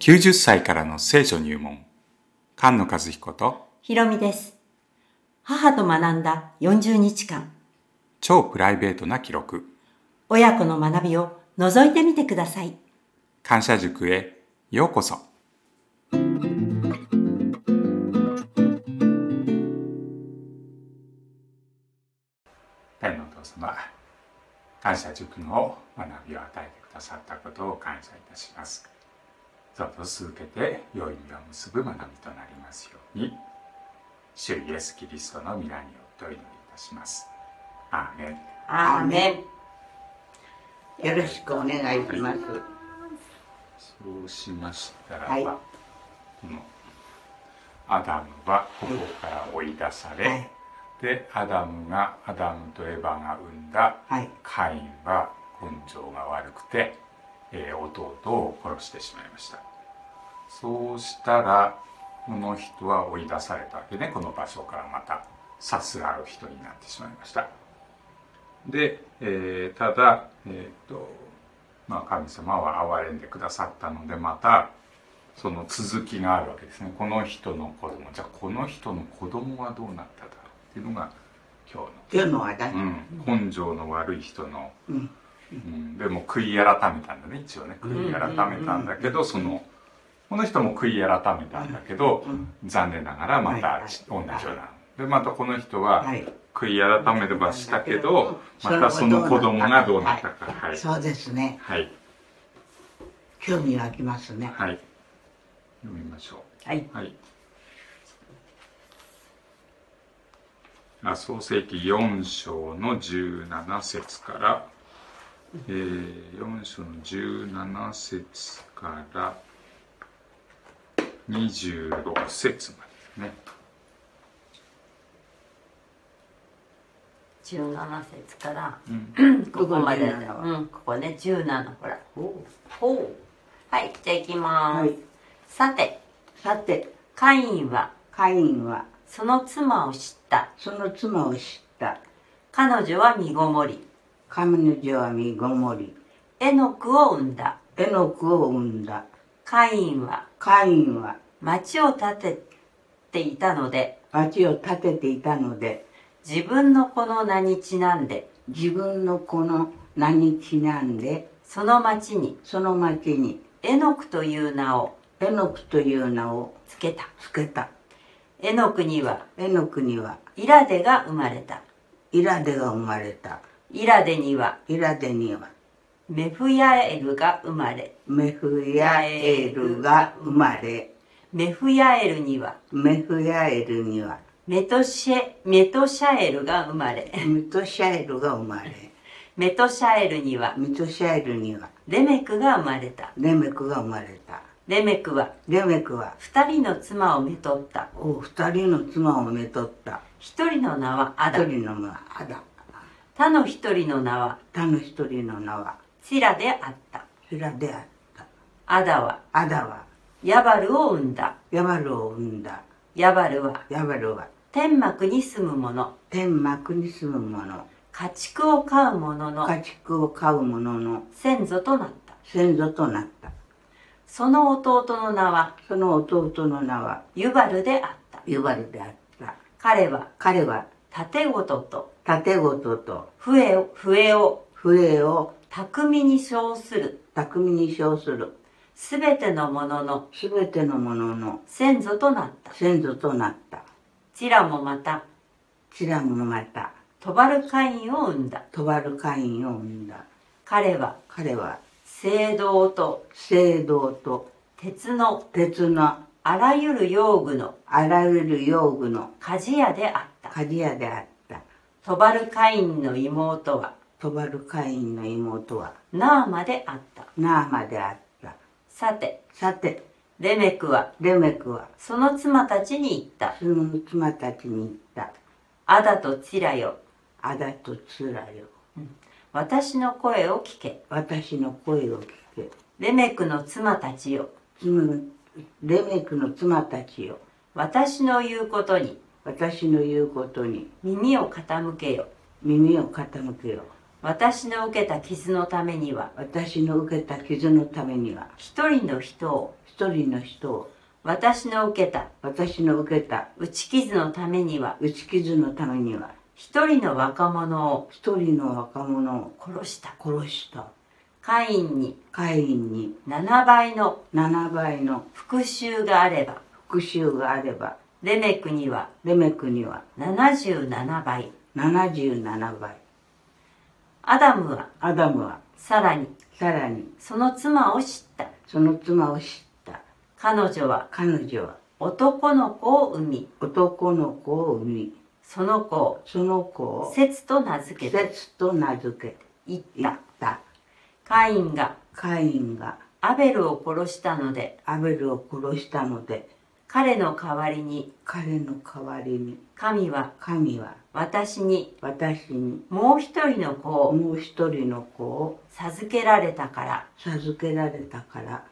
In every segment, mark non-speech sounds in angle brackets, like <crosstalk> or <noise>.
90歳からの聖書入門。菅野和彦とひろみです。母と学んだ40日間、超プライベートな記録。親子の学びを覗いてみてください。感謝塾へようこそ。天のお父様感謝塾の学びを与えてくださったことを感謝いたしますどうぞ続けて良い実を結ぶ学びとなりますように主イエスキリストの御名によってお祈りいたしますアーメンアーメン。よろしくお願いします。そうしましたらば、はいこのアダムはここから追い出され、はいでアダムがアダムとエヴァが生んだはい。カインは根性が悪くて、えー弟を殺してしまいました。そうしたらこの人は追い出されたわけねこの場所からまたさすらう人になってしまいました。で、えーただ、えーとまあ、神様は憐れんでくださったのでまたその続きがあるわけですね。この人の子供。じゃあこの人の子供はどうなっただろうっていうのが今日今日の話題。の、うん、根性の悪い人の、うん。うん、でも悔い改めたんだね一応ね悔い改めたんだけどそのこの人も悔い改めたんだけど、うん残念ながらまたはいはい同じような、でまたこの人は、はい。悔い改めればしたけど、うんまたその子供がどうなったか。はい。そうですね。はい。興味湧きますね。はい。読みましょはい。う。はい。あ創世記4章の17節から、えー、4章の17節から26節までですね。17節から、うん。ここまでだここうん、ここね、17、ほら。おほう。はい、じゃあ行きます。はい。さて、さて、カインは、カインはその妻を知った。その妻を知った。彼女は身ごもり、神の女は身ごもり、エノクを産んだ。エノクを産んだ。カインは、カインは。町を建てていたので、町を建てていたので、自分の子の名にちなんで、自分の子の名にちなんで、その町に。その町に。エノクという名を。エノクという名を。つけた。付けた。エノクには。エノクには。イラデが生まれた。イラデが生まれた。イラデにはイラデにはメフヤエルが生まれ、メフヤエルが生まれ、メフヤエルにはメフヤエルにはメトシェ、メトシャエルが生まれ、ミトシャエルが生まれ、メトシャエルにはミトシャエルにはレメクが生まれた。レメクが生まれた。レメクはレメクは二人の妻をめとった。お二人の妻をめとった。一人の名はアダ一。人の名はアダ。他の一人の名は他の一人の名はツラであった。ヒラであった。アダはアダはヤバルを生んだ。ヤバルを生んだ。ヤバルはヤバルは天幕に住む者、天幕に住む者、家畜を飼う者の家畜を飼う者の先祖となった。先祖となった。その弟の名はその弟の名はユバルであった。ユバルであった。彼は彼は盾事と盾事と笛を笛を笛を。巧みに称する。巧みに称する。すべてのもののすべてのものの。先祖となった。先祖となった。チラもまたチラもまた、トバルカインを生んだ。トバルカインを生んだ。彼は彼は。青銅と聖堂と。鉄の鉄のあらゆる用具のあらゆる用具の鍛冶屋であった。鍛冶屋であった。トバルカインの妹はトバルカインの妹はナーマであった。ナーマであった。さて、さて、レメクはレメクはその妻たちに言った。その妻たちに言った。アダとチラよ。アダとツラよ。私の声を聞け。私の声を聞け。レメクの妻たちよ。妻レメクの妻たちよ。私の言うことに私の言うことに耳を傾けよ。耳を傾けよ。私の受けた傷のためには私の受けた傷のためには。一人の人を一人の人を。私の受けた私の受けた。打ち傷のためには打ち傷のためには。一人の若者を一人の若者を。殺した。殺したカインにカインに。7倍の7倍の復讐があれば復讐があれば。レメクにはレメクには。77倍。77倍。アダムはアダムは。さらに。さらに。その妻を知った。その妻を知った。彼女は彼女は。男の子を産み男の子を産み。その子をその子をセツと名付けて節と名付け言っ言ったたカインが。カインが。アベルを殺したので。アベルを殺したので。彼の代わりに。彼の代わりに。神は。神は。私に。私に。もう一人の子を。もう一人の子を。授けられたから。授けられたから。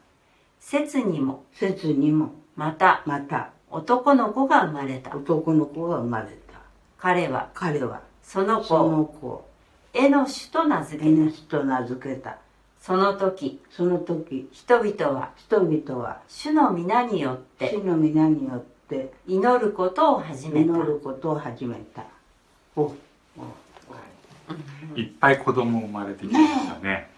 セツにも。節にも。また。また。男の子が生まれた。男の子が生まれた。彼は。彼は。その子。そをの子。をエノシュと名付エけた。ネスと名付けたその時その時。人々は人々は。主の皆によって主の皆によって。祈ることを始めた。祈ることを始めた。おおいっぱい子供生まれてきましたね。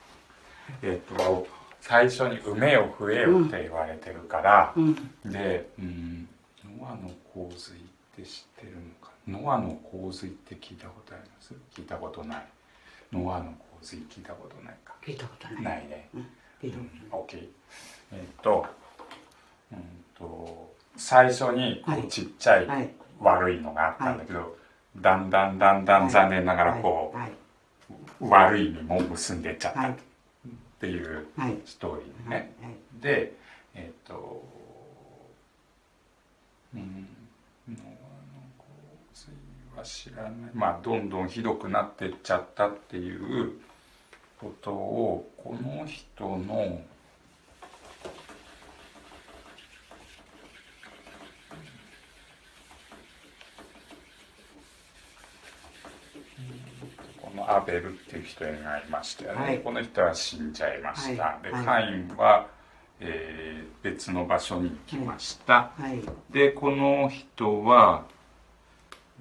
えっ、と最初に「産めよ増えよ」って言われてるから、うん。で、うん、ノアの洪水って知ってるのか？ノアの洪水って聞いたことあります？聞いたことない。ノアの洪水聞いたことないか。聞いたことない。ないね。うん。聞いたこうん。OK えっ、と,、うん、と最初にこはいうちっちゃいとない。悪いのがあったんだけど、だんだんだんだん残念ながらこう、はい。悪い意味も結んでっちゃったはい。っていうはい。ストーリーはい。ね。でえっ、とうんは知らない。まあどんどんひどくなってっちゃったっていうことをこの人のこのアベルっていう人がいましたよね、はい。この人は死んじゃいました、ではい。はい。カインは、えー別の場所に行きました、はい。でこの人は、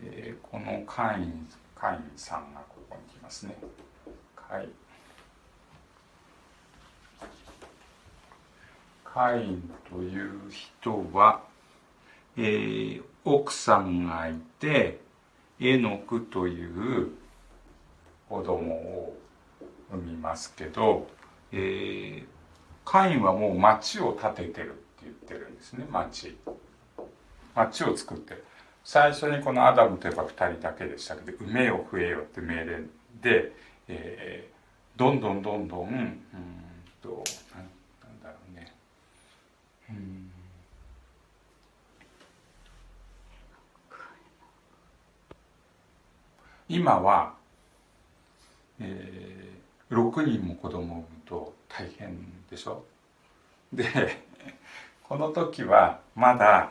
えーこのカインカインさんがここに来ますね。カイカカインという人は、えー奥さんがいてエノクという子供を産みますけど、えーカインはもう町を建ててるって言ってるんですね町町を作ってる。最初にこのアダムといえば2人だけでしたけど「産めよ増えよ」って命令で、えーどんどんどんどんうんとなんなんだろうねうん今は、えー、6人も子供を産むと大変でしょ？でこの時はまだ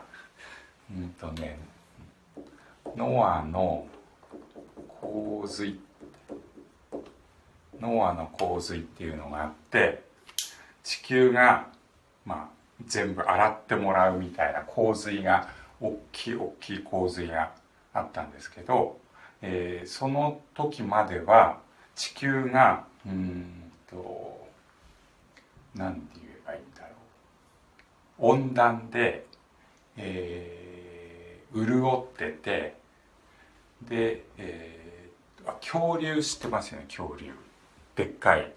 うんとねノアの洪水。ノアの洪水っていうのがあって地球がまあ全部洗ってもらうみたいな洪水が大きい大きい洪水があったんですけど、えーその時までは地球がうんと何て言えばいいんだろう。温暖で、えー潤っててで、えー恐竜知ってますよね恐竜。でっかい。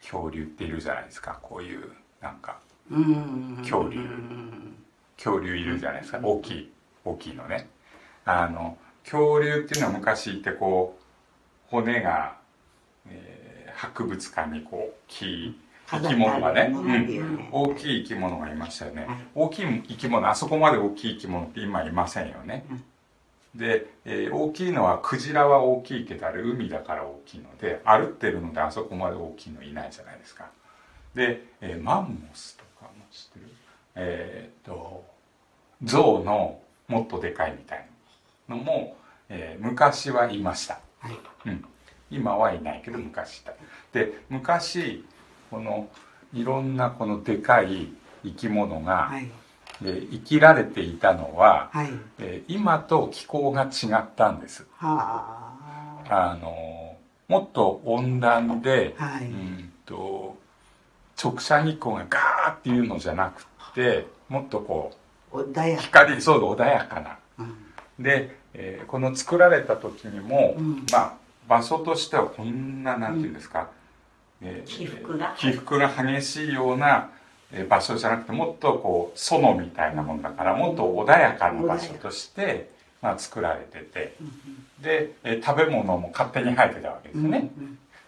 恐竜っているじゃないですかこういう。なんかうん。恐竜。恐竜いるじゃないですか。大きい大きいのね。あの恐竜っていうのは昔いてこう骨が、えー博物館にこう大きい生き物がね、うん。大きい生き物がいましたよね、はい。大きい生き物あそこまで大きい生き物って今いませんよね、で、えー大きいのはクジラは大きいけどあれ海だから大きいので歩ってるのであそこまで大きいのいないじゃないですかで、えーマンモスとかも知ってる？えーっと象のもっとでかいみたいなのも、えー昔はいました、はい。うん、今はいないけど昔いた。で昔このいろんなこのでかい生き物が、はい。で生きられていたのは、はい。えー今と気候が違ったんです。はあ。のもっと温暖で、あはい。うんと直射日光がガーっていうのじゃなくてもっとこう穏やか光そう穏やかな。うん。で、えーこの作られた時にも、うん。まあ場所としてはこんななんていうんですか、えー起伏が？起伏が激しいようなえー場所じゃなくてもっとこう園みたいなもんだからもっと穏やかな場所として、まあ、作られてて。で、えー食べ物も勝手に生えてたわけですうんね。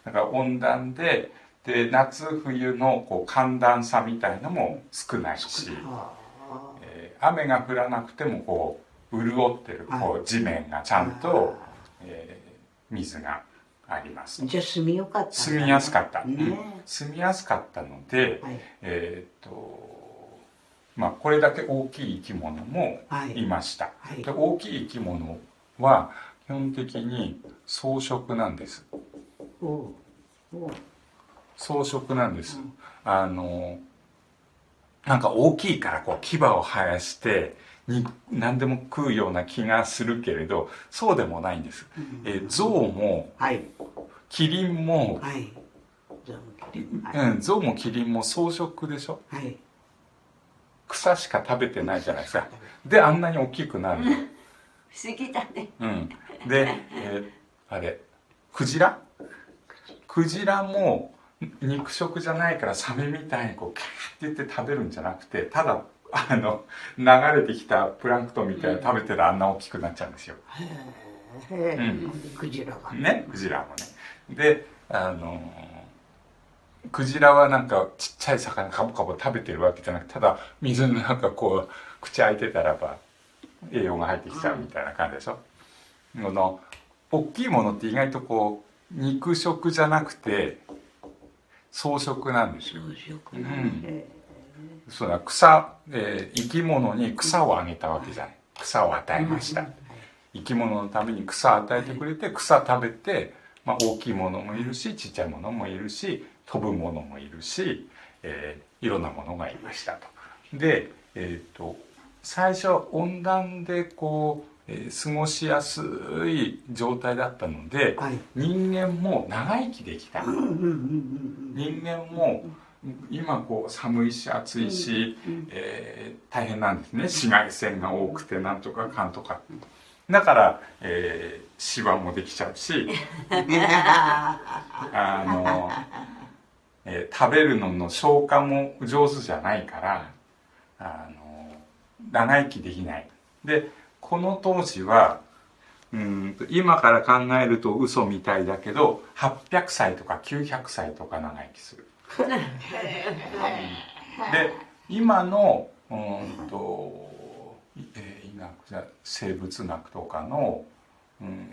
だから温暖でで夏冬のこう寒暖差みたいのも少ないし、はえー雨が降らなくてもこう潤ってるこう地面がちゃんと、えー水があります。あじゃあ住みよかったな住みやすかった、ねうん。住みやすかったので、はい。えーっとまあこれだけ大きい生き物もはい。いました、はい。で大きい生き物は基本的に草食なんです。おう。おう草食なんです、うんあのなんか大きいからこう牙を生やしてに何でも食うような気がするけれどそうでもないんです、うん。えー象もはい。キリンも、はいはい。うん、象もキリンも草食でしょ？はい。草しか食べてないじゃないですか。であんなに大きくなるの。不思議だね。うん、で、えーあれクジラ。クジラも肉食じゃないからサメみたいにこうキャーって言って食べるんじゃなくてただあの流れてきたプランクトンみたいなの食べてるあんな大きくなっちゃうんですよ。うクジラがねクジラもね。であのークジラはなんかちっちゃい魚カボカボ食べてるわけじゃなくてただ水の中こう口開いてたらば栄養が入ってきちゃうみたいな感じでしょ。この大きいものって意外とこう肉食じゃなくて草食なんですよ。うん。そうだ草、えー生き物に草をあげたわけじゃない。草を与えました、生き物のために草を与えてくれて草食べて、まあ、大きいものもいるしちっちゃいものもいるし飛ぶものもいるし、えーいろんなものがいましたと。で、えー、と最初温暖でこう、えー過ごしやすい状態だったのではい。人間も長生きできた。うんうんうんうん人間も今こう寒いし暑いし、うん。えー大変なんですね。紫外線が多くてなんとかかんとか。だから、えー、シワもできちゃうし <laughs> あの、えー食べるのの消化も上手じゃないからあの長生きできない。でこの当時はうんと今から考えると嘘みたいだけど800歳とか900歳とか長生きする。<laughs> で今のうんと、えー医学じゃ生物学とかの、うん、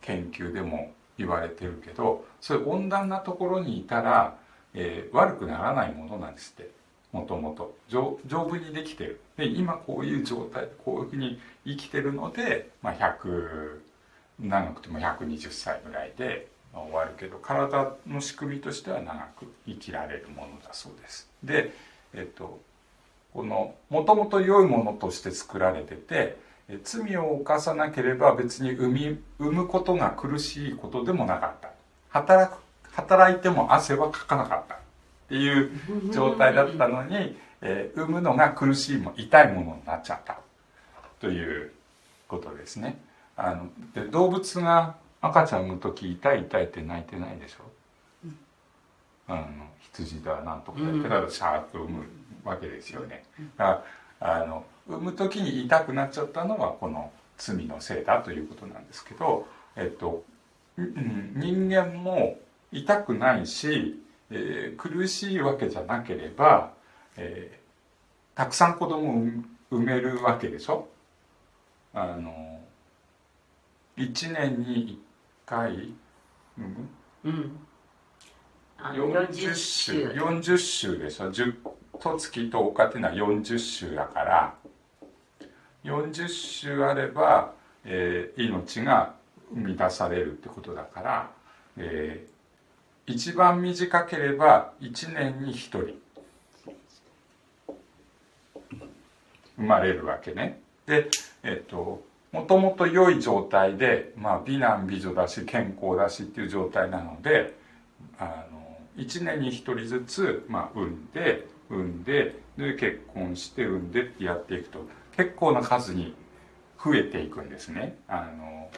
研究でも言われてるけどそういう温暖なところにいたら、えー悪くならないものなんですってもともと丈夫にできてる。で今こういう状態こういうふうに生きてるので、まあ、100長くても120歳ぐらいで終わるけど体の仕組みとしては長く生きられるものだそうです。で、えっと、このもともと良いものとして作られてて罪を犯さなければ別に産み産むことが苦しいことでもなかった。働く働いても汗はかかなかった。っていう状態だったのに、えー産むのが苦しいも痛いものになっちゃったということですね。あので動物が赤ちゃん産む時痛い痛いって泣いてないでしょ、あの羊だなんとかやってたらシャーッと産むわけですよね。あの産む時に痛くなっちゃったのはこの罪のせいだということなんですけど、えっと、うん人間も痛くないし、えー苦しいわけじゃなければ、えーたくさん子供を産産めるわけでしょ？あの1年に1回産む？うん。あ40 40週。週。40週でしょ？10と月10日っていうのは40週だから。40週あれば、えー命が生み出されるってことだからえー一番短ければ1年に1人生まれるわけね。で、えっと、もともと良い状態で、まあ、美男美女だし健康だしっていう状態なのであの1年に1人ずつ、まあ、産んで産んでで結婚して産んでってやっていくと結構な数に増えていくんですね。あの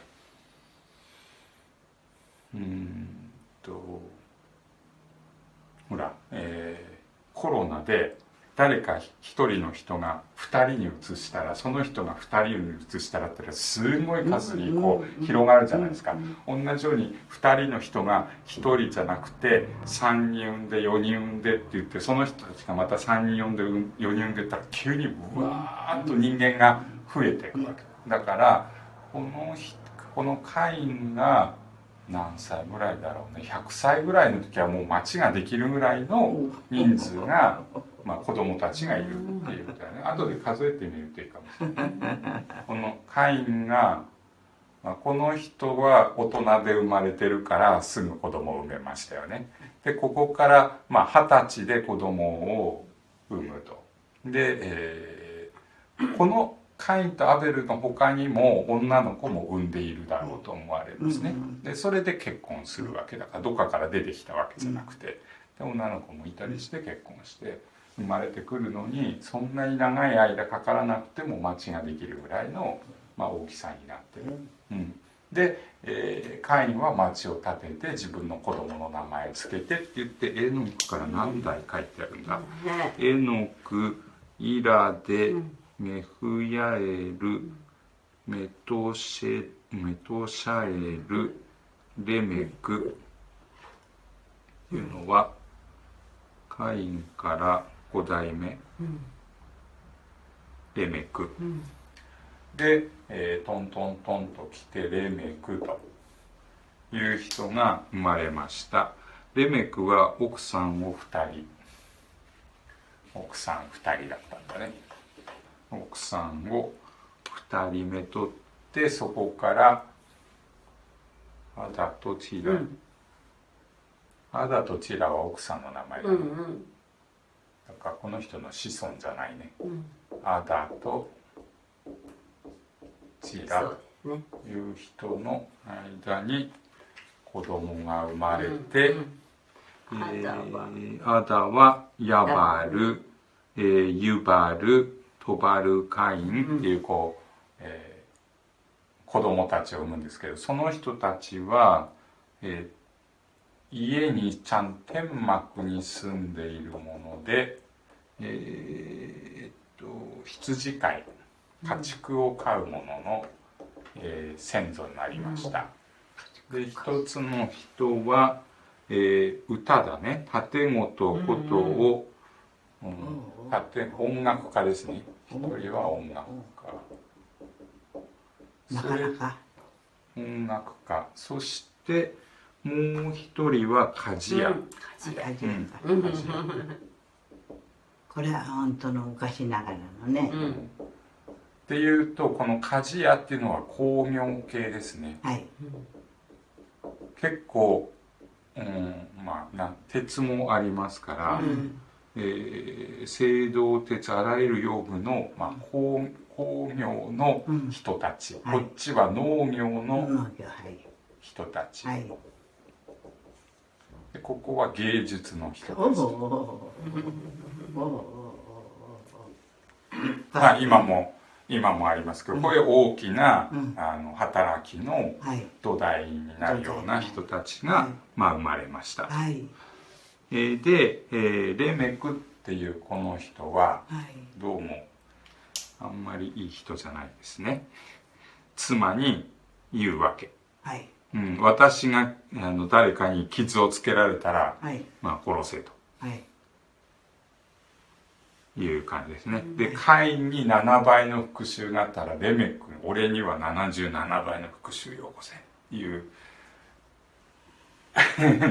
うんとほら、えーコロナで誰か一人の人が二人に移したらその人が二人に移したらってすごい数にこう広がるじゃないですか。同じように二人の人が一人じゃなくて三人産んで四人産んでって言ってその人たちがまた三人産んで四人産んでったら急にうわーっと人間が増えていくわけ。だからこの人このカインが何歳ぐらいだろうね。100歳ぐらいの時はもう町ができるぐらいの人数が、まあ、子供たちがいるっていうことだね。後で数えてみるといいかもしれない。このカインが、まあ、この人は大人で生まれてるからすぐ子供を産めましたよね。でここからまあ二十歳で子供を産むと。で、えーこのカインとアベルの他にも女の子も産んでいるだろうと思われるんですねでそれで結婚するわけだからどっかから出てきたわけじゃなくてで女の子もいたりして結婚して生まれてくるのにそんなに長い間かからなくても町ができるぐらいの、まあ、大きさになってる。うん、で、えーカインは町を建てて自分の子供の名前つけてって言ってエノクから何代書いてあるんだ、エノクイラデメフヤエルメトシェメトシャエルレメクっていうのはカインから5代目。レメクで、えートントントンと来てレメクという人が生まれました。レメクは奥さんを2人。奥さん2人だったんだね。奥さんを2人目取ってそこからアダとチラ、アダとチラは奥さんの名前だね、だからこの人の子孫じゃないね、アダとチラという人の間に子供が生まれて、えーアダは。ヤバル、えーユバルトバルカインっていうこう、えー子供たちを産むんですけどその人たちは、えー家にちゃん天幕に住んでいるものでえーっと羊飼い家畜を飼うものの、えー先祖になりました。で一つの人は、えー歌だね。盾事ことを、うん。盾音楽家ですね一人は音楽な家。それかなか。音楽家。そしてもう一人は鍛冶屋、味がうん。うん。鍛冶屋これは本当の昔ながらのね、っていうとこの鍛冶屋っていうのは工業系ですね。はい。結構、うん、まあな鉄もありますから、えー青銅鉄あらゆる用具の、まあ、工工業の人たち、はいこっちは農業農の人たち、はい。でここは芸術の人たち、まあ、今も今もありますけどこういう大きな、うん。あの働きのはい。土台になるような人たちが、はい。まあ、生まれました、はい。えーで、えーレメクっていうこの人ははい。どうもあんまりいい人じゃないですね。妻に言うわけ、はい。うん、私があの誰かに傷をつけられたら、はい。まあ、殺せと。はい。いう感じですね。でカインに7倍の復讐があったらレメク俺には77倍の復讐よこせ。っていう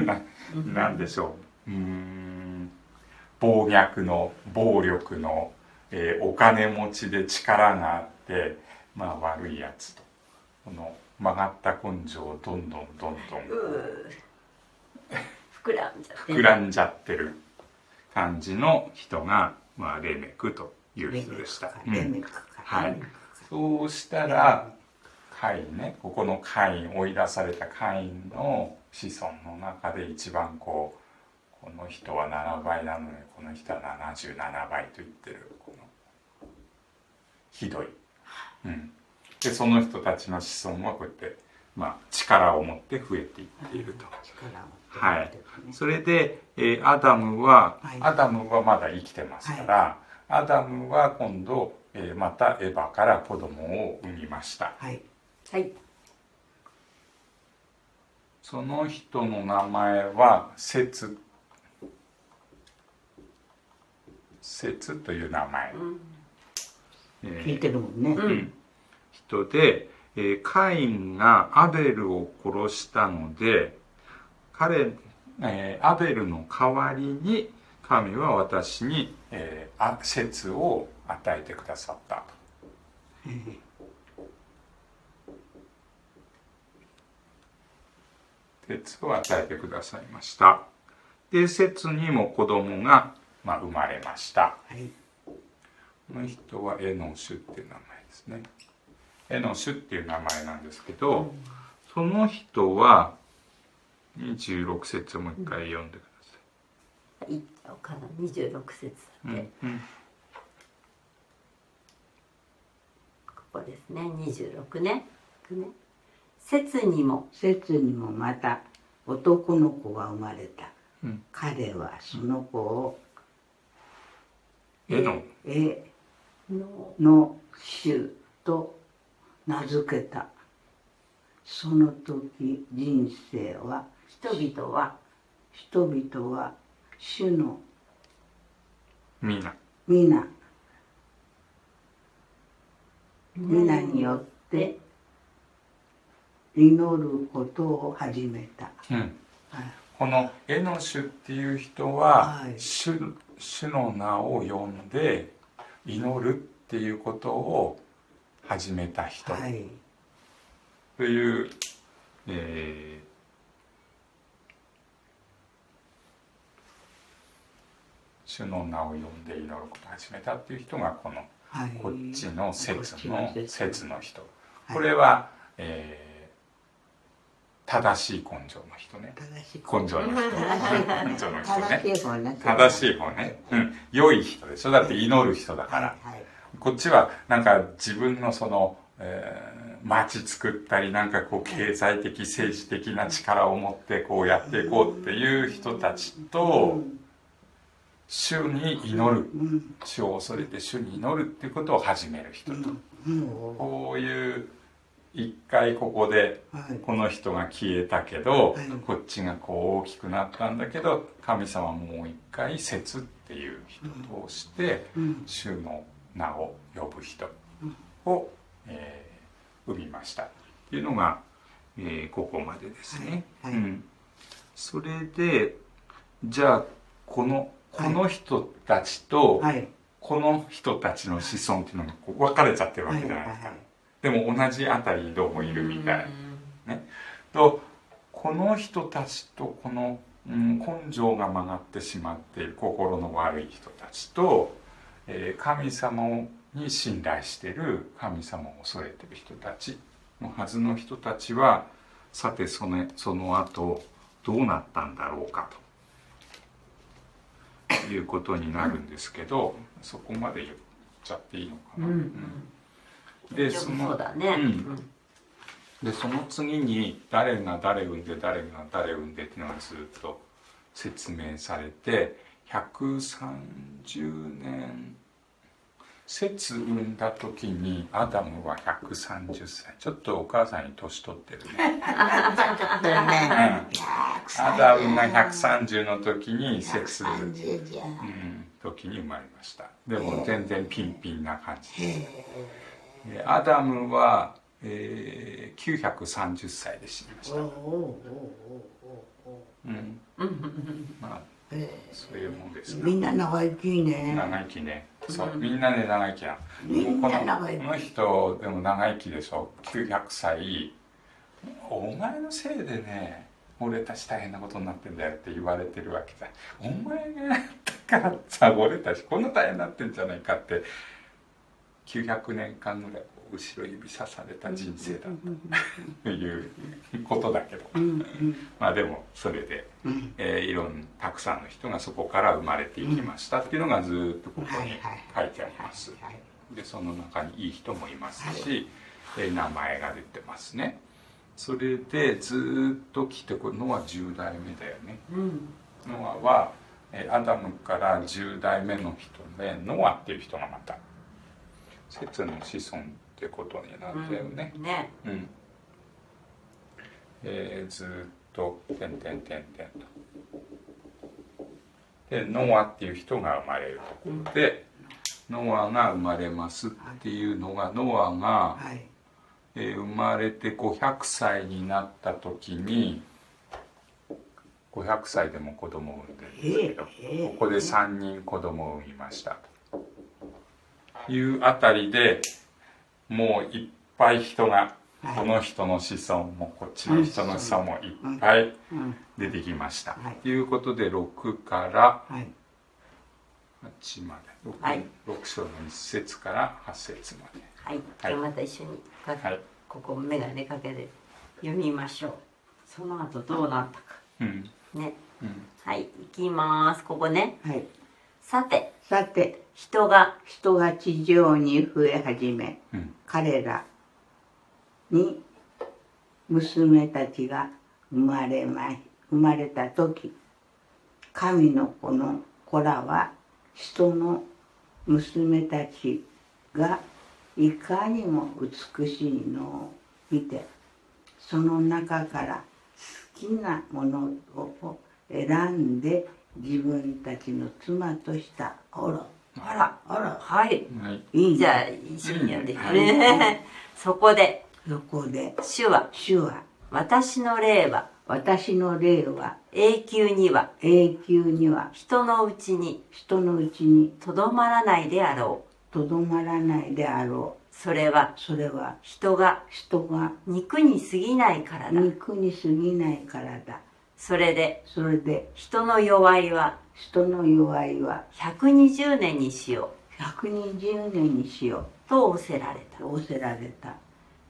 な <laughs> なんでしょううーん暴虐の暴力の、えーお金持ちで力があってまあ悪いやつとこの曲がった根性をどんどんどんどん膨らんじゃって膨らんじゃってる感じの人が、まあ、レメクというレ人でした。メクか。はい。そうしたら、カインね、ここのカイン、追い出されたカインの子孫の中で一番こう、この人は7倍なのに、この人は77倍と言ってる、この、ひどい。うん。で、その人たちの子孫はこうやって、まあ、力を持って増えていっていると。力をはい。それで、えーアダムは、はいアダムはまだ生きてますから、アダムは今度、えーまたエヴァから子供を産みました。はい。はいその人の名前は、セツ。セツという名前。えー聞いてるもんね。うん人で、えーカインがアベルを殺したので彼、えーアベルの代わりに神は私に、えー、あ説を与えてくださったと。説を与えてくださいました。で、説にも子供が、まあ、生まれました。はい。この人はエノシュっていう名前ですね。エノシュっていう名前なんですけど、その人は26節をもう一回読んでくださいうかな26節い。だって、うんここですね26ねね節にも節にもまた男の子が生まれた。うん彼はその子をエノえのの主と名付けた。その時人生は人々は人々は主の皆。皆。皆に。よって祈ることを始めた。うん。はい。このエノシュっていう人は、はい。主主の名を呼んで祈るっていうことを始めた人はい。という、えー主の名を呼んで祈ることを始めたっていう人がこのはい。こっちの説の説の人はいこれは、えー正しい根性の人ね。正しい根性。の人根性の人ね。正しい方ね。正しい方ね、うん、良い人でしょ。だって祈る人だから。こっちはなんか自分のその、え作ったりなんかこう経済的政治的な力を持ってこうやっていこうっていう人たちと主に祈る。うん。主を恐れて主に祈るっていうことを始める人と。うん。こういう一回ここではい。この人が消えたけどはいこっちがこう大きくなったんだけど神様もう一回説っていう人を通してうん。主の名を呼ぶ人を、えー生みましたっていうのが、えーここまでですね。はいはいうん、それでじゃあこのこの人たちとはい。この人たちの子孫っていうのが分かれちゃってるわはい。けじゃないですか。はい。でも同じあたりにどうもいるみたい。ね、とこの人たちとこの、うん、根性が曲がってしまっている心の悪い人たちと、えー神様に信頼している神様を恐れている人たちのはずの人たちはさてそのその後どうなったんだろうかということになるんですけどそこまで言っちゃっていいのかな。うんうんでそのそうだね、うん。でその次に誰が誰産んで誰が誰産んでっていうのがずっと説明されて130年節産んだ時にアダムは130歳。ちょっとお母さんに年取ってるね、うん、アダムが130の時に節産ん30じゃ。うん、時に生まれました。でも全然ピンピンな感じですでアダムは、えー、930歳で死にました、うん、<laughs> まあそういうもんですみんな長生きね。長生きね。そうみんなで長生きなみんなこの長生き。この人でも長生きでしょ。900歳お前のせいでね俺たち大変なことになってんだよって言われてるわけじゃお前がやったからさ俺たちこんな大変になってんじゃないかって900年間ぐらい後ろ指さされた人生だということだけど。まあでもそれで、うん。えーいろんたくさんの人がそこから生まれていきましたっていうのがずーっとここに書いてあります。はいでその中にいい人もいますし、えー名前が出てますね。それでずーっと来てこれノア10代目だよね。うん。ノアはえーアダムから10代目の人でノアっていう人がまた節の子孫ってことになったよね。うんね。うん、えーずーっと「てんてんてんてん」と。でノアっていう人が生まれるところで、ノアが生まれますっていうのがノアが、はい。えー生まれて500歳になった時に500歳でも子供を産んでるんですけど、ええここで3人子供を産みましたというあたりでもういっぱい人が、はいこの人の子孫もこっちの人の子孫もいっぱいうん出てきました。はい。ということで6からはい。8まで。6,、はい。6章の1節から8節まで。はい。じゃあまた一緒にかはい。ここ眼鏡かけて読みましょう。その後どうなったか。うん。ね。うん。はい。行きます。ここね。はい。さて。さて人が人が地上に増え始めうん。彼らに娘たちが生まれま生まれた時神の子の子らは人の娘たちがいかにも美しいのを見てその中から好きなものを選んで自分たちの妻としたあらあら。あら。はい。はい。いいじゃあ一緒に読ん。で、はい。ね <laughs> そこで。そこで。主は。主は。私の霊は。私の霊は。永久には。永久には。人のうちに。人のうちに。とどまらないであろう。とどまらないであろそれは。うそれは。人が。人が。肉に過ぎないからだ。肉に過ぎないからだ。それで。それで。人の弱いは人の弱いは120年にしよ120年にしようと仰せられた。仰せられた。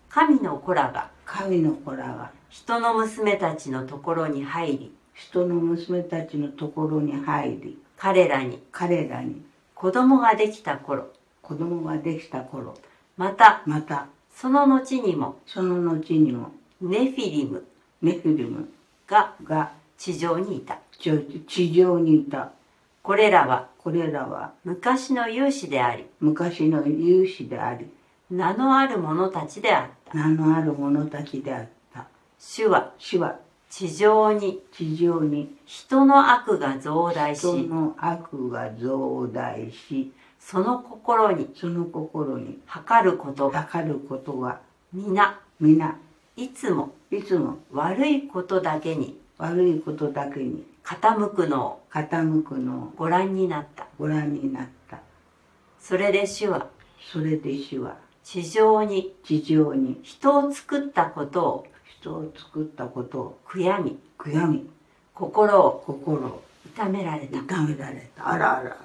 神の子らが。神の子らが。人の娘たちのところに入り。人の娘たちのところに入り。彼らに。彼らに。子供ができた頃。子供ができた頃。また。また。その後にも。その後にも。ネフィリム。ネフィリム。が。が。地上にいた地地上にいた。これらはこれらは昔の勇士であり昔の勇士であり名のある者たちであった。名のある者たちであった。主は主は地上に地上に人の悪が増大人しの悪が増大しその心にその心に測ることが測ることは皆皆いつもいつも悪いことだけに悪いことだけに傾くの。を傾くの。をご覧になった。ご覧になった。それで主は。それで主は。地上に。地上に。人を作ったことを。人を作ったことを。悔やみ。悔やみ。心を。心を。痛められた。痛められた。あらあらあら。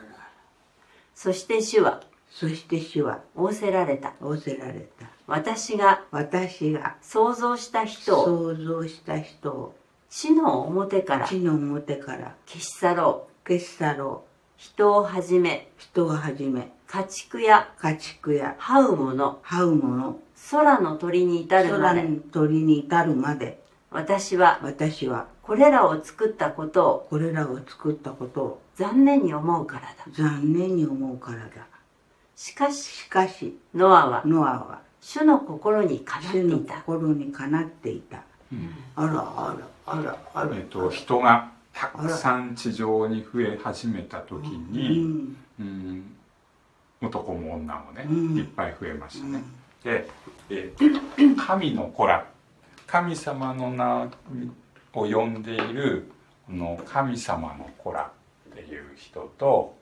そして主は。そして主は。仰せられた。仰せられた。私が。私が。想像した人を。想像した人を地の表から地の表から。消し去ろう。消し去ろう。人をはじめ人をはじめ。家畜や家畜や。這うもの這うもの空の鳥に至るまで。空に鳥に至るまで。私は私はこれらを作ったことをこれらを作ったことを残念に思うからだ。残念に思うからだ。しかししかしノアはノアは主の心にかなって主のいた心にかなっていた。あらあらあらあらえっと、人がたくさん地上に増え始めた時うに、ん。うん男も女もね、うん。いっぱい増えましたね。で、えー神の子ら神様の名を呼んでいるこの神様の子らっていう人と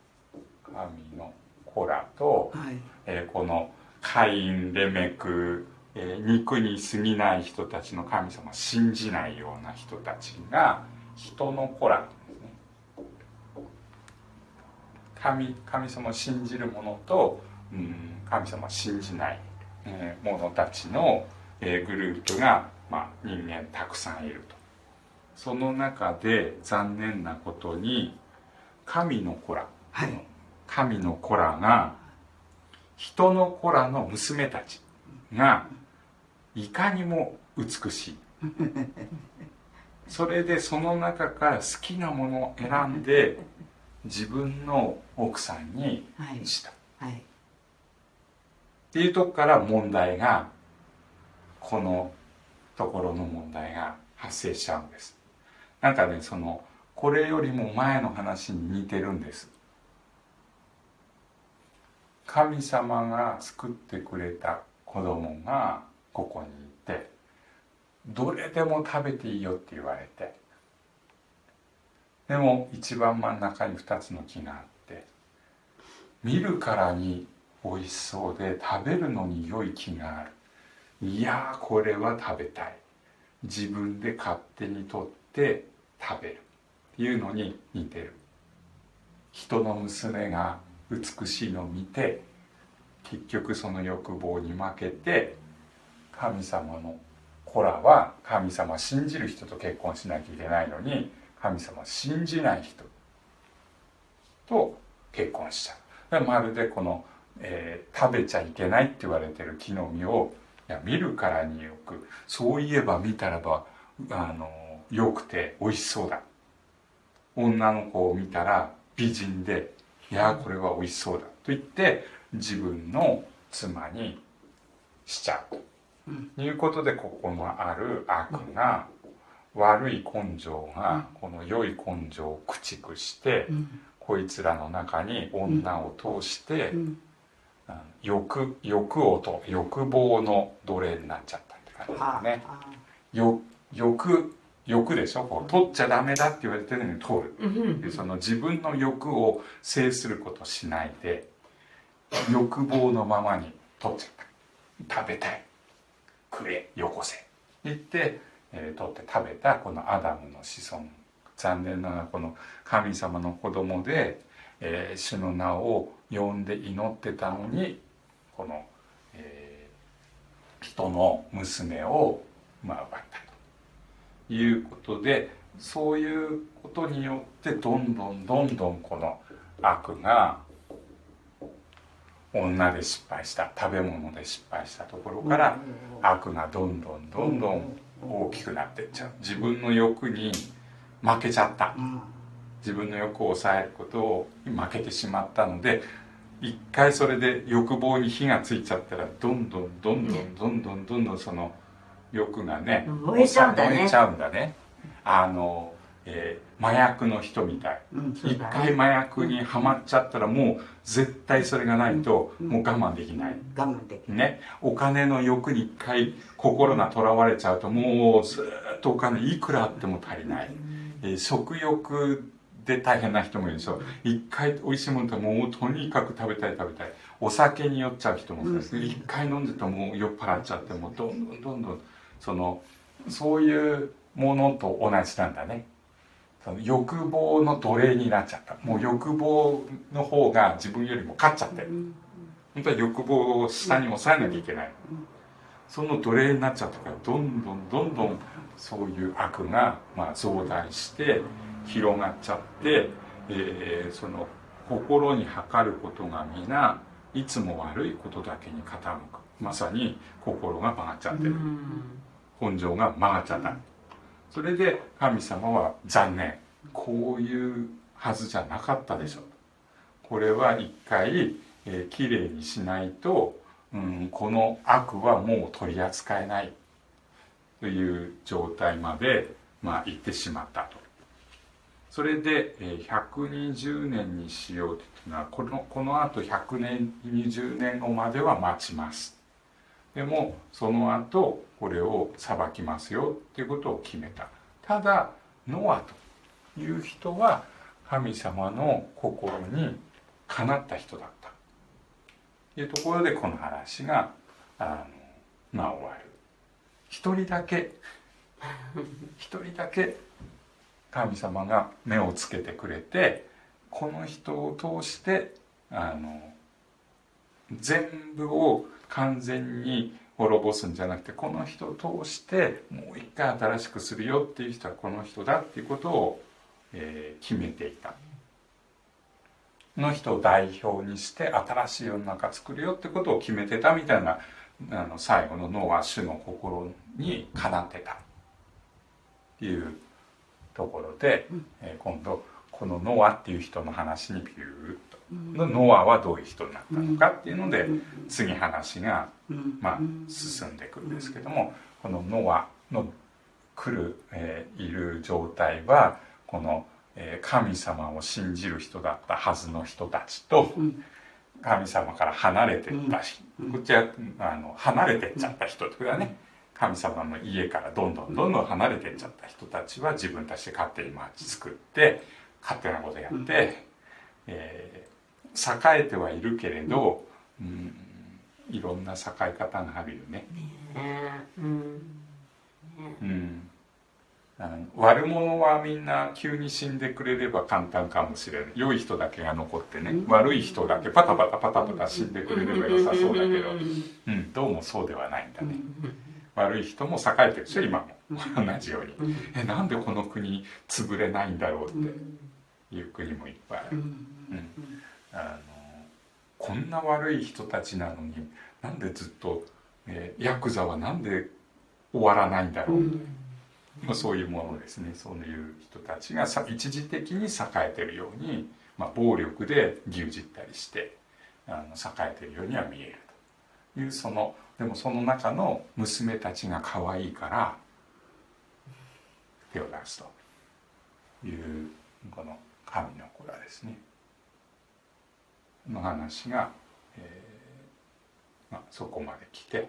神の子らと、はい。えーこのカインレメクえー肉に過ぎない人たちの神様を信じないような人たちが人の子らなんですね。神神様を信じる者と、うん、神様を信じない、えー者たちの、えーグループが、まあ、人間たくさんいると。その中で残念なことに神の子ら、はい。神の子らが人の子らの娘たちがいかにも美しい。それでその中から好きなものを選んで自分の奥さんにはいした。っはい。ていうとこから問題がこのところの問題が発生しちゃうんです。なんかねそのこれよりも前の話に似てるんです。神様が救ってくれた子供がここにいてどれでも食べていいよって言われてでも一番真ん中に2つの木があって見るからに美味しそうで食べるのに良い木がある。いやこれは食べたい。自分で勝手に取って食べるっていうのに似てる。人の娘が美しいのを見て結局その欲望に負けて神様の子らは神様信じる人と結婚しなきゃいけないのに神様信じない人と結婚しちゃう。だからまるでこの、えー食べちゃいけないって言われてる木の実をいや見るからによくそういえば見たらばあのよくて美味しそうだ。女の子を見たら美人でいやこれは美味しそうだ。と言って自分の妻にしちゃう。いうことでここのある悪が悪い根性がこの良い根性を駆逐してうん。こいつらの中に女を通して欲欲をと欲望の奴隷になっちゃったって感じはだね欲欲でしょ？こう取っちゃダメだって言われてるのに取る。でその自分の欲を制することしないで欲望のままに取っちゃった。食べたいくれよこせ。言って、えー取って食べたこのアダムの子孫。残念ながらこの神様の子供で、えー主の名を呼んで祈ってたのにこの、えー人の娘を、まあ、奪ったということでそういうことによってどんどんどんどんこの悪が女で失敗した食べ物で失敗したところから悪がどんどんどんどん大きくなっていっちゃう。自分の欲に負けちゃった。うん。自分の欲を抑えることを負けてしまったので一回それで欲望に火がついちゃったらどんどんどんどんどんどんどんどんその欲がね燃えちゃうんだね。燃えちゃうんだね。あの、えー麻薬の人みたい。うん一回麻薬にはまっちゃったらもう絶対それがないともう我慢できない。我慢できるね、お金の欲に一回心がとらわれちゃうともうずーっとお金いくらあっても足りない、えー食欲で大変な人もいる。でしょ一回美味しいものともうとにかく食べたい食べたい。お酒に酔っちゃう人もそうです一回飲んでるともう酔っ払っちゃってもうどんどんどんどんそのそういうものと同じなんだねその欲望の奴隷になっちゃった。もう欲望の方が自分よりも勝っちゃってる。本当は欲望を下に抑えなきゃいけない、その奴隷になっちゃったからどんどんどんどんそういう悪がまあ増大して広がっちゃって、えーその心に測ることが皆いつも悪いことだけに傾く。まさに心が曲がっちゃってる、本性が曲がっちゃったそれで神様は残念。こういうはずじゃなかったでしょこれは一回、えー、きれいにしないと、うん、この悪はもう取り扱えない。という状態まで、まあ、行ってしまったと。それで、えー120年にしようというのはこのこのあと100年20年後までは待ちます。でもその後これを裁きますよっていうことを決めた。ただノアという人は神様の心にかなった人だった。というところでこの話があのが終わる。一人だけ一人だけ神様が目をつけてくれてこの人を通してあの全部を完全に滅ぼすんじゃなくてこの人を通してもう一回新しくするよっていう人はこの人だっていうことを、えー決めていた。の人を代表にして新しい世の中作るよってことを決めてたみたいなあの最後の脳は主の心にかなってたっていうところで、えー今度このノアっていう人の話にビューッ、のノアはどういう人になったのかっていうので、次話が、まあ、進んでいくんですけどもこのノアの来る、えーいる状態はこの、えー神様を信じる人だったはずの人たちと、神様から離れていった人、こっちはあの離れてっちゃった人とかね神様の家からどんどんどんどん離れてっちゃった人たちは自分たちで勝手に町作って勝手なことやって、えー栄えてはいるけれど、うん、いろんな栄え方があるよね。ねうん。うん。悪者はみんな急に死んでくれれば簡単かもしれない。良い人だけが残ってね、悪い人だけパタパタパタパタ死んでくれれば良さそうだけど、うん、どうもそうではないんだね、悪い人も栄えてるでしょ今も。同じように、えなんでこの国潰れないんだろうって。いう国もいっぱいある、うんあのこんな悪い人たちなのになんでずっと、えーヤクザはなんで終わらないんだろう、まあ、そういうものですね。そういう人たちがさ一時的に栄えてるように、まあ、暴力で牛耳ったりしてあの栄えてるようには見えるというそのでもその中の娘たちが可愛いから手を出すというこの神の子らですねの話が、えーまあ、そこまで来て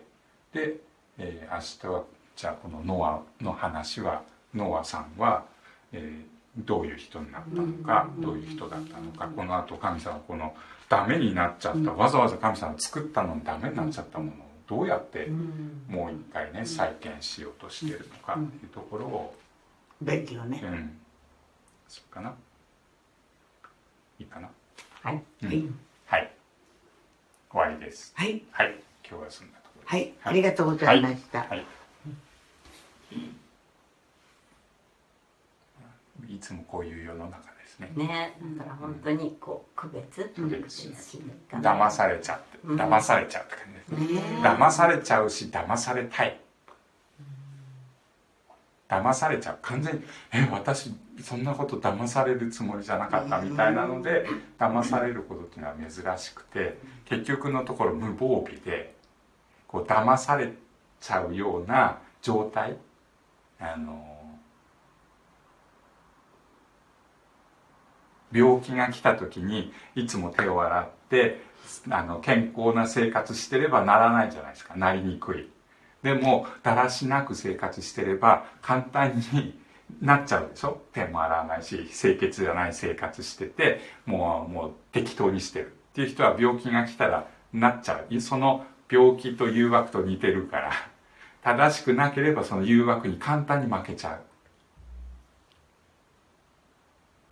で、えー明日はじゃあこのノアの話はノアさんは、えーどういう人になったのかどういう人だったのかこのあと神様はこのダメになっちゃったわざわざ神様が作ったのにダメになっちゃったものをどうやってもう一回ね再建しようとしてるのかっていうところを勉強ね。う。ん。そうかな。いいかなはい。うん。はい。はい。終わりです。はい。はい。今日はそんなところで。はい。ありがとうございました。はい。い。つもこういう世の中ですね。ね。だから本当にこう区別うん区別騙されちゃってうん。騙されちゃうって感じですね。ね騙されちゃうし騙されたい。騙されちゃう。完全に「え私そんなこと騙されるつもりじゃなかった」みたいなので騙されることっていうのは珍しくて結局のところ無防備でこう騙されちゃうような状態あの病気が来た時にいつも手を洗ってあの健康な生活してればならないじゃないですか。なりにくい。でもだらしなく生活してれば簡単になっちゃうでしょ？手も洗わないし清潔じゃない生活しててもうもう適当にしてるっていう人は病気が来たらなっちゃう。その病気と誘惑と似てるから <laughs> 正しくなければその誘惑に簡単に負けちゃ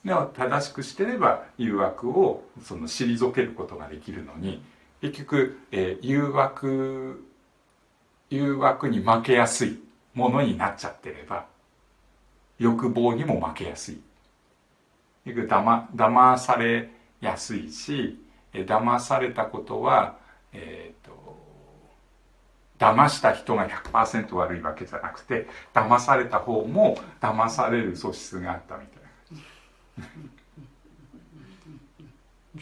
う。でも正しくしてれば誘惑をその退けることができるのに結局、えー誘惑誘惑に負けやすいものになっちゃってれば欲望にも負けやすい。だま騙されやすいしえー騙されたことはえっ、と騙した人が100%悪いわけじゃなくて騙された方も騙される素質があったみたいな。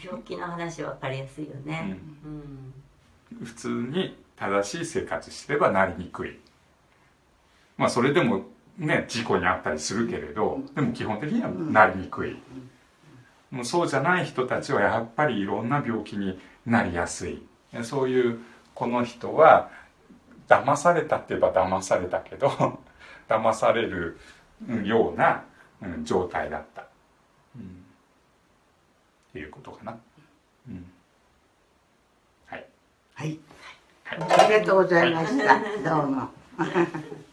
<laughs> 病気の話分かりやすいよね。うん。普通に正しい生活してればなりにくい。まあそれでもね事故にあったりするけれどでも基本的にはなりにくい。もうそうじゃない人たちはやっぱりいろんな病気になりやすい。そういうこの人は騙されたって言えば騙されたけど <laughs> 騙されるようなうん状態だった、うん、っていうことかな、うん、はい。はい。はい。ありがとうございました。どうも <laughs>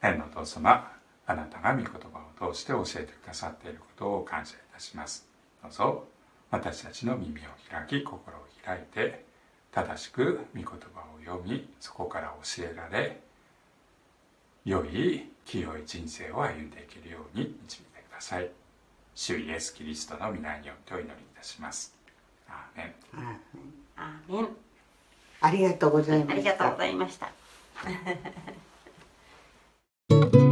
天のお父様あなたが御言葉を通して教えてくださっていることを感謝いたします。どうぞ私たちの耳を開き心を開いて正しく御言葉を読みそこから教えられ良い清い人生を歩んでいけるように導いてください。主イエス・キリストの皆によってお祈りいたします。アーメン。アーメン。ありがとうございました。ありがとうございました thank you